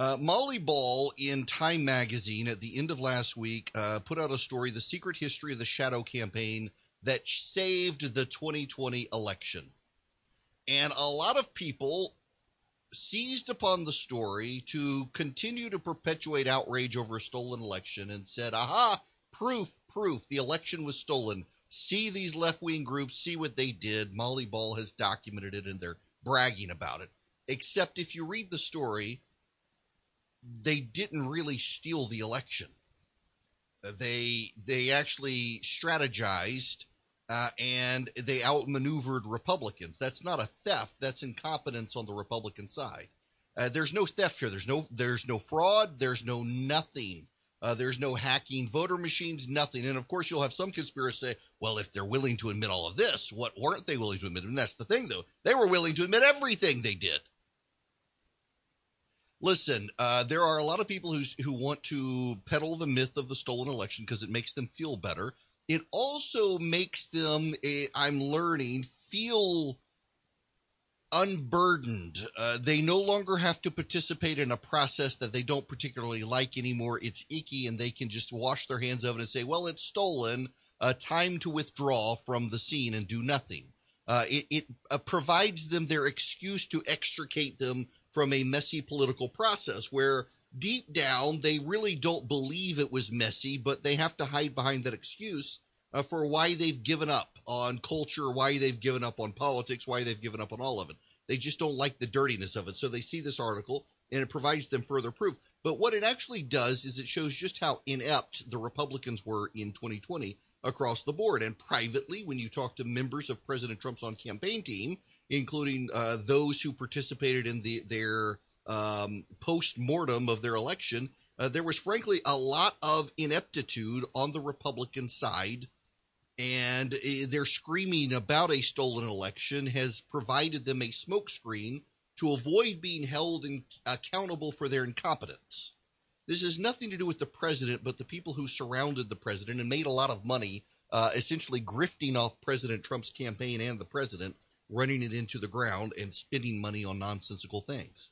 Uh, Molly Ball in Time Magazine at the end of last week uh, put out a story, The Secret History of the Shadow Campaign That Saved the 2020 Election. And a lot of people seized upon the story to continue to perpetuate outrage over a stolen election and said, aha, proof, proof, the election was stolen. See these left wing groups, see what they did. Molly Ball has documented it and they're bragging about it. Except if you read the story, they didn't really steal the election. They they actually strategized uh, and they outmaneuvered Republicans. That's not a theft. That's incompetence on the Republican side. Uh, there's no theft here. There's no there's no fraud. There's no nothing. Uh, there's no hacking voter machines. Nothing. And of course, you'll have some conspiracy say, "Well, if they're willing to admit all of this, what weren't they willing to admit?" And that's the thing, though. They were willing to admit everything they did listen, uh, there are a lot of people who who want to peddle the myth of the stolen election because it makes them feel better. It also makes them, a, I'm learning, feel unburdened. Uh, they no longer have to participate in a process that they don't particularly like anymore. It's icky, and they can just wash their hands of it and say, "Well, it's stolen. Uh, time to withdraw from the scene and do nothing." Uh, it, it uh, provides them their excuse to extricate them from a messy political process where deep down they really don't believe it was messy, but they have to hide behind that excuse uh, for why they've given up on culture, why they've given up on politics, why they've given up on all of it. They just don't like the dirtiness of it. So they see this article and it provides them further proof. But what it actually does is it shows just how inept the Republicans were in 2020 across the board. And privately, when you talk to members of President Trump's on campaign team, including uh, those who participated in the their um, post mortem of their election, uh, there was frankly a lot of ineptitude on the Republican side. And uh, their screaming about a stolen election has provided them a smokescreen to avoid being held in, accountable for their incompetence. This has nothing to do with the president, but the people who surrounded the president and made a lot of money, uh, essentially grifting off President Trump's campaign and the president, running it into the ground and spending money on nonsensical things.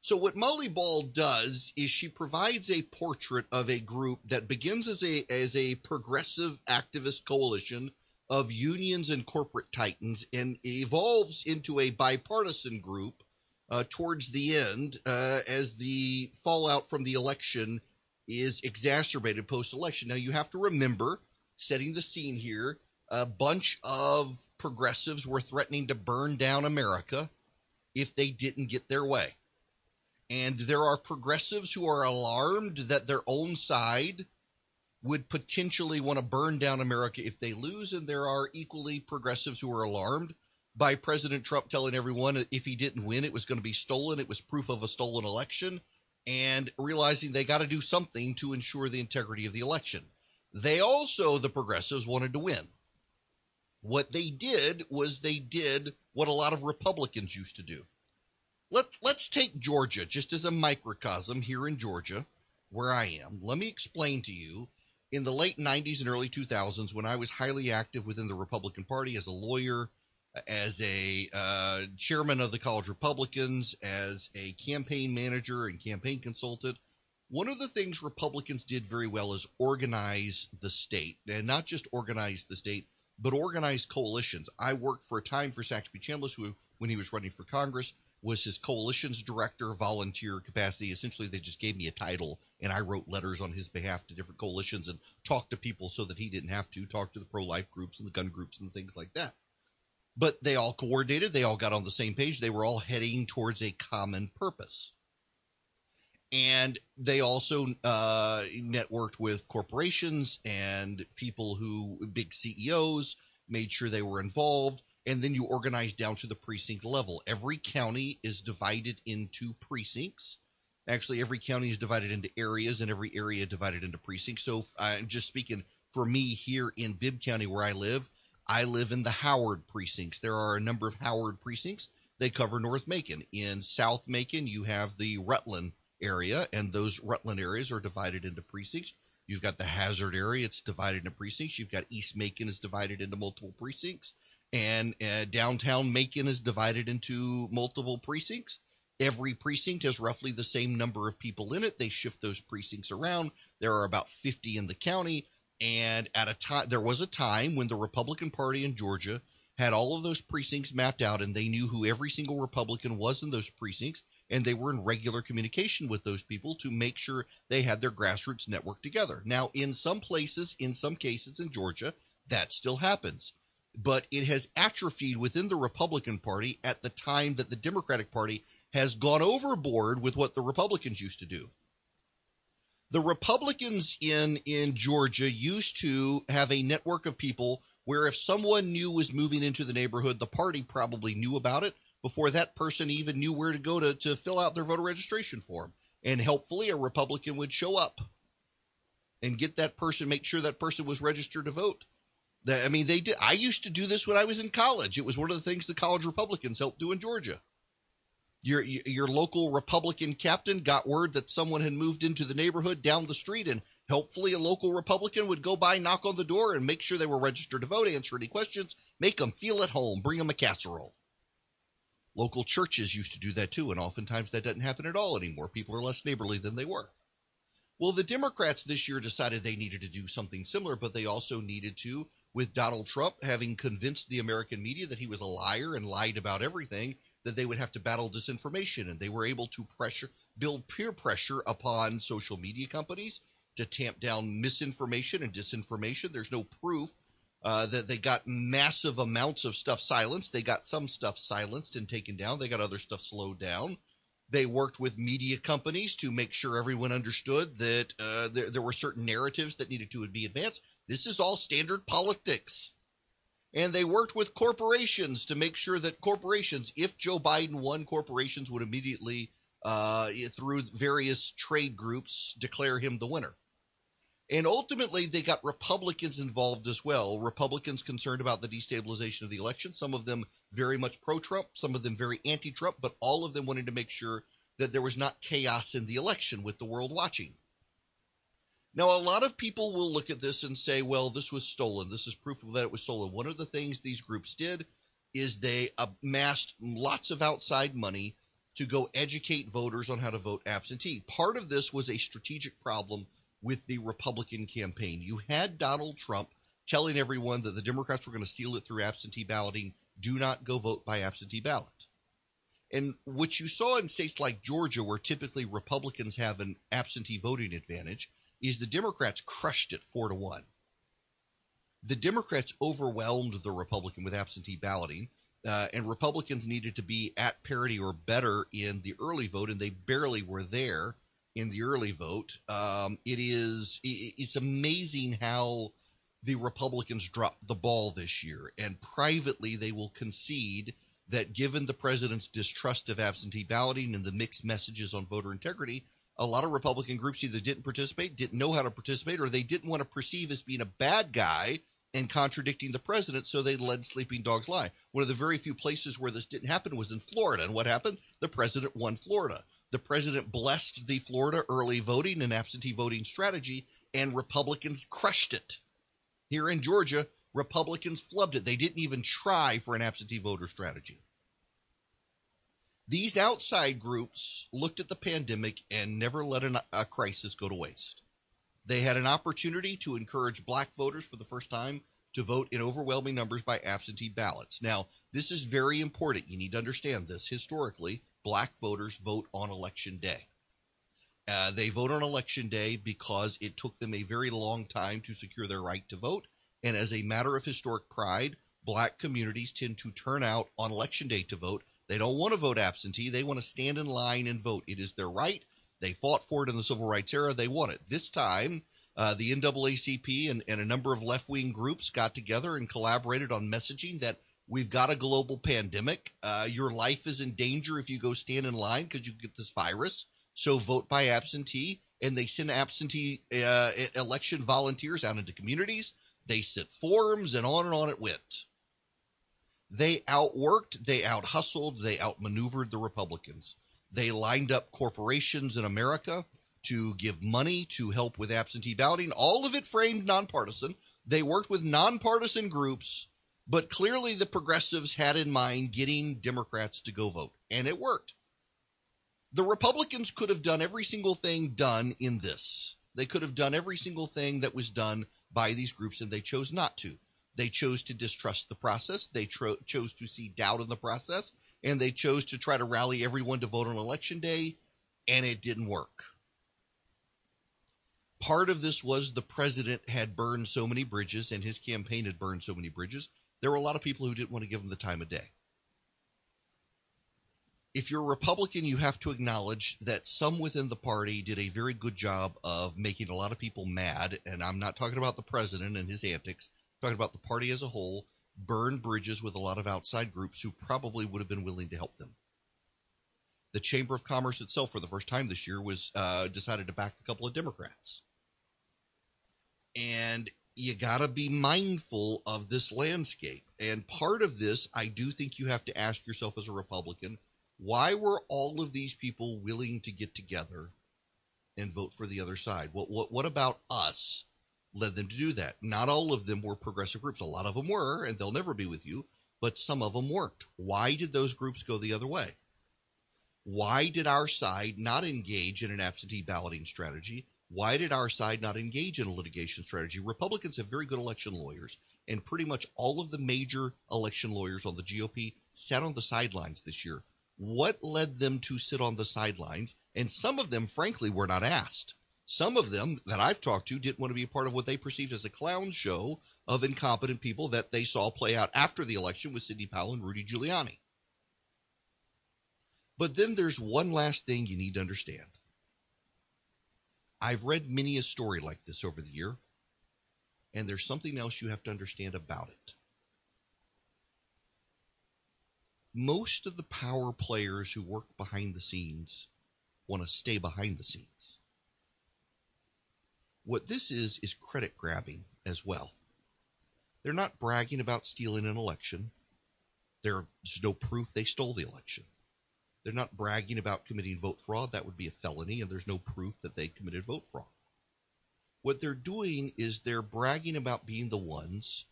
So, what Molly Ball does is she provides a portrait of a group that begins as a, as a progressive activist coalition of unions and corporate titans and evolves into a bipartisan group uh, towards the end uh, as the fallout from the election is exacerbated post election. Now, you have to remember, setting the scene here, a bunch of progressives were threatening to burn down America if they didn't get their way. And there are progressives who are alarmed that their own side would potentially want to burn down America if they lose. And there are equally progressives who are alarmed by President Trump telling everyone if he didn't win, it was going to be stolen. It was proof of a stolen election, and realizing they got to do something to ensure the integrity of the election. They also, the progressives, wanted to win. What they did was they did what a lot of Republicans used to do. Let, let's take Georgia just as a microcosm here in Georgia, where I am. Let me explain to you in the late 90s and early 2000s, when I was highly active within the Republican Party as a lawyer, as a uh, chairman of the College Republicans, as a campaign manager and campaign consultant, one of the things Republicans did very well is organize the state, and not just organize the state, but organized coalitions. I worked for a time for Saxby Chambliss, who, when he was running for Congress, was his coalitions director, volunteer capacity. Essentially, they just gave me a title, and I wrote letters on his behalf to different coalitions and talked to people so that he didn't have to talk to the pro life groups and the gun groups and things like that but they all coordinated. They all got on the same page. They were all heading towards a common purpose. And they also uh, networked with corporations and people who, big CEOs, made sure they were involved. And then you organize down to the precinct level. Every county is divided into precincts. Actually, every county is divided into areas, and every area divided into precincts. So, I'm just speaking for me here in Bibb County, where I live I live in the Howard precincts. There are a number of Howard precincts. They cover North Macon. In South Macon, you have the Rutland area, and those Rutland areas are divided into precincts. You've got the Hazard area; it's divided into precincts. You've got East Macon is divided into multiple precincts, and uh, downtown Macon is divided into multiple precincts. Every precinct has roughly the same number of people in it. They shift those precincts around. There are about 50 in the county. And at a time, there was a time when the Republican Party in Georgia had all of those precincts mapped out and they knew who every single Republican was in those precincts. And they were in regular communication with those people to make sure they had their grassroots network together. Now, in some places, in some cases in Georgia, that still happens. But it has atrophied within the Republican Party at the time that the Democratic Party has gone overboard with what the Republicans used to do. The Republicans in, in Georgia used to have a network of people where if someone new was moving into the neighborhood, the party probably knew about it before that person even knew where to go to, to fill out their voter registration form. And helpfully, a Republican would show up and get that person, make sure that person was registered to vote. I mean, they did. I used to do this when I was in college. It was one of the things the college Republicans helped do in Georgia. Your your local Republican captain got word that someone had moved into the neighborhood down the street, and helpfully a local Republican would go by, knock on the door, and make sure they were registered to vote, answer any questions, make them feel at home, bring them a casserole. Local churches used to do that too, and oftentimes that doesn't happen at all anymore. People are less neighborly than they were. Well, the Democrats this year decided they needed to do something similar, but they also needed to, with Donald Trump having convinced the American media that he was a liar and lied about everything, that they would have to battle disinformation. And they were able to pressure, build peer pressure upon social media companies to tamp down misinformation and disinformation. There's no proof uh, that they got massive amounts of stuff silenced. They got some stuff silenced and taken down. They got other stuff slowed down. They worked with media companies to make sure everyone understood that uh, there, there were certain narratives that needed to be advanced. This is all standard politics. And they worked with corporations to make sure that corporations, if Joe Biden won, corporations would immediately, uh, through various trade groups, declare him the winner. And ultimately, they got Republicans involved as well. Republicans concerned about the destabilization of the election, some of them very much pro Trump, some of them very anti Trump, but all of them wanted to make sure that there was not chaos in the election with the world watching. Now, a lot of people will look at this and say, well, this was stolen. This is proof of that it was stolen. One of the things these groups did is they amassed lots of outside money to go educate voters on how to vote absentee. Part of this was a strategic problem with the Republican campaign. You had Donald Trump telling everyone that the Democrats were going to steal it through absentee balloting. Do not go vote by absentee ballot. And what you saw in states like Georgia, where typically Republicans have an absentee voting advantage, is the Democrats crushed it four to one. The Democrats overwhelmed the Republican with absentee balloting, uh, and Republicans needed to be at parity or better in the early vote, and they barely were there in the early vote. Um, it is it's amazing how the Republicans dropped the ball this year, and privately they will concede that given the president's distrust of absentee balloting and the mixed messages on voter integrity, a lot of Republican groups either didn't participate, didn't know how to participate, or they didn't want to perceive as being a bad guy and contradicting the president, so they led sleeping dogs lie. One of the very few places where this didn't happen was in Florida. And what happened? The president won Florida. The president blessed the Florida early voting and absentee voting strategy, and Republicans crushed it. Here in Georgia, Republicans flubbed it. They didn't even try for an absentee voter strategy. These outside groups looked at the pandemic and never let an, a crisis go to waste. They had an opportunity to encourage black voters for the first time to vote in overwhelming numbers by absentee ballots. Now, this is very important. You need to understand this. Historically, black voters vote on election day. Uh, they vote on election day because it took them a very long time to secure their right to vote. And as a matter of historic pride, black communities tend to turn out on election day to vote they don't want to vote absentee. They want to stand in line and vote. It is their right. They fought for it in the civil rights era. They want it. This time, uh, the NAACP and, and a number of left wing groups got together and collaborated on messaging that we've got a global pandemic. Uh, your life is in danger if you go stand in line because you get this virus. So vote by absentee. And they send absentee uh, election volunteers out into communities. They sit forums and on and on it went. They outworked, they outhustled, they outmaneuvered the Republicans. They lined up corporations in America to give money to help with absentee balloting, all of it framed nonpartisan. They worked with nonpartisan groups, but clearly the progressives had in mind getting Democrats to go vote, and it worked. The Republicans could have done every single thing done in this. They could have done every single thing that was done by these groups, and they chose not to. They chose to distrust the process. They tro- chose to see doubt in the process, and they chose to try to rally everyone to vote on election day, and it didn't work. Part of this was the president had burned so many bridges, and his campaign had burned so many bridges. There were a lot of people who didn't want to give him the time of day if you're a Republican, you have to acknowledge that some within the party did a very good job of making a lot of people mad. And I'm not talking about the president and his antics, I'm talking about the party as a whole, burned bridges with a lot of outside groups who probably would have been willing to help them. The Chamber of Commerce itself, for the first time this year, was uh, decided to back a couple of Democrats. And you got to be mindful of this landscape. And part of this, I do think you have to ask yourself as a Republican why were all of these people willing to get together and vote for the other side? What what what about us led them to do that? Not all of them were progressive groups. A lot of them were, and they'll never be with you, but some of them weren't. Why did those groups go the other way? Why did our side not engage in an absentee balloting strategy? Why did our side not engage in a litigation strategy? Republicans have very good election lawyers, and pretty much all of the major election lawyers on the GOP sat on the sidelines this year what led them to sit on the sidelines. And some of them, frankly, were not asked. Some of them that I've talked to didn't want to be a part of what they perceived as a clown show of incompetent people that they saw play out after the election with Sidney Powell and Rudy Giuliani. But then there's one last thing you need to understand. I've read many a story like this over the year, and there's something else you have to understand about it. most of the power players who work behind the scenes want to stay behind the scenes. What this is, is credit grabbing as well. They're not bragging about stealing an election. There's no proof they stole the election. They're not bragging about committing vote fraud. That would be a felony, and there's no proof that they committed vote fraud. What they're doing is they're bragging about being the ones,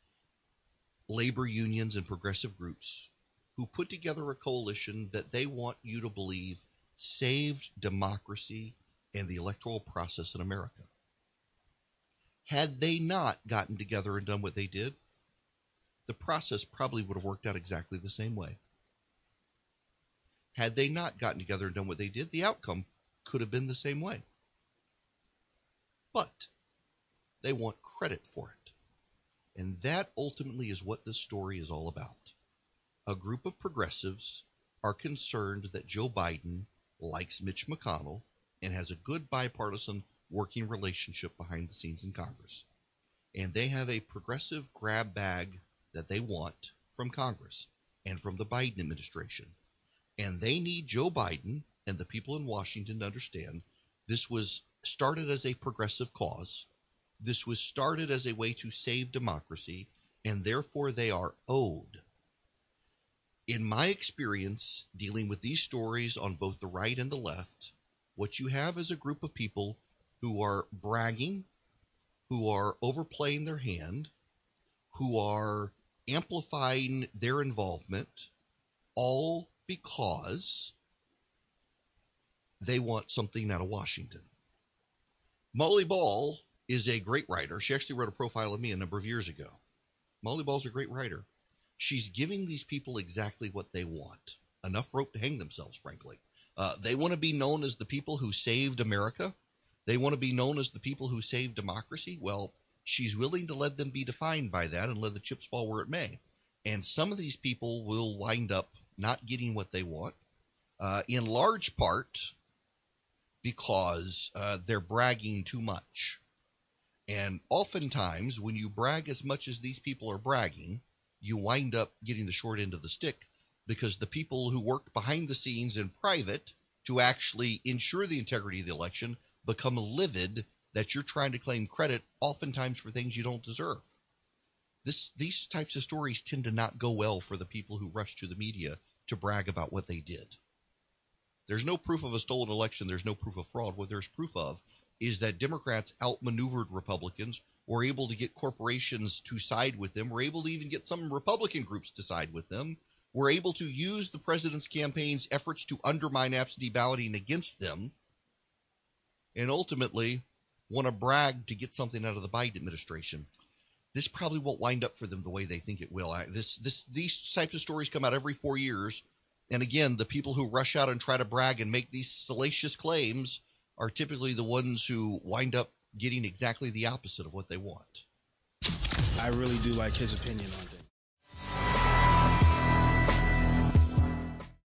labor unions and progressive groups, who put together a coalition that they want you to believe saved democracy and the electoral process in America. Had they not gotten together and done what they did, the process probably would have worked out exactly the same way. Had they not gotten together and done what they did, the outcome could have been the same way. But they want credit for it. And that ultimately is what this story is all about a group of progressives are concerned that Joe Biden likes Mitch McConnell and has a good bipartisan working relationship behind the scenes in Congress. And they have a progressive grab bag that they want from Congress and from the Biden administration. And they need Joe Biden and the people in Washington to understand this was started as a progressive cause. This was started as a way to save democracy, and therefore they are owed in my experience dealing with these stories on both the right and the left, what you have is a group of people who are bragging, who are overplaying their hand, who are amplifying their involvement, all because they want something out of Washington. Molly Ball is a great writer. She actually wrote a profile of me a number of years ago. Molly Ball's a great writer she's giving these people exactly what they want enough rope to hang themselves, frankly. Uh, they want to be known as the people who saved America. They want to be known as the people who saved democracy. Well, she's willing to let them be defined by that and let the chips fall where it may. And some of these people will wind up not getting what they want, uh, in large part because uh, they're bragging too much. And oftentimes, when you brag as much as these people are bragging, you wind up getting the short end of the stick because the people who worked behind the scenes in private to actually ensure the integrity of the election become livid that you're trying to claim credit oftentimes for things you don't deserve. This these types of stories tend to not go well for the people who rush to the media to brag about what they did. There's no proof of a stolen election, there's no proof of fraud. What there's proof of is that Democrats outmaneuvered Republicans were able to get corporations to side with them, were able to even get some Republican groups to side with them, were able to use the president's campaign's efforts to undermine absentee balloting against them and ultimately want to brag to get something out of the Biden administration. This probably won't wind up for them the way they think it will. I, this, this, these types of stories come out every four years, and again, the people who rush out and try to brag and make these salacious claims are typically the ones who wind up getting exactly the opposite of what they want. I really do like his opinion on